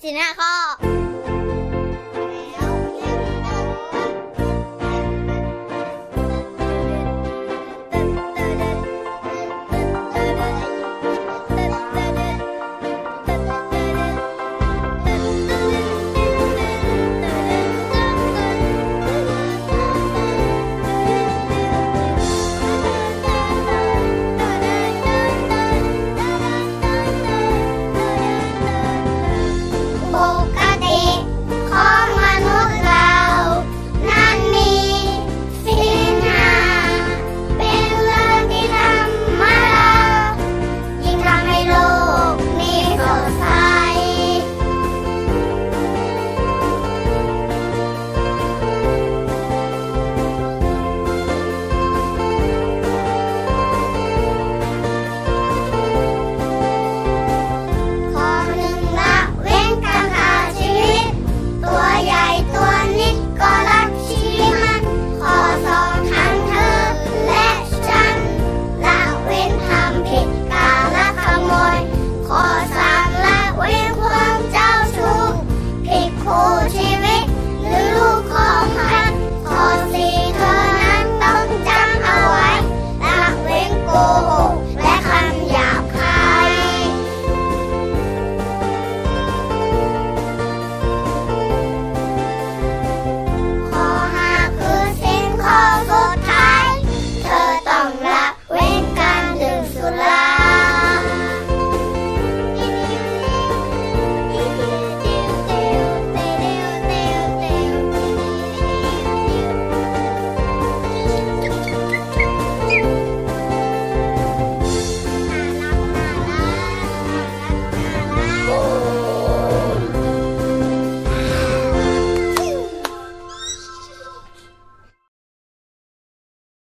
新年好。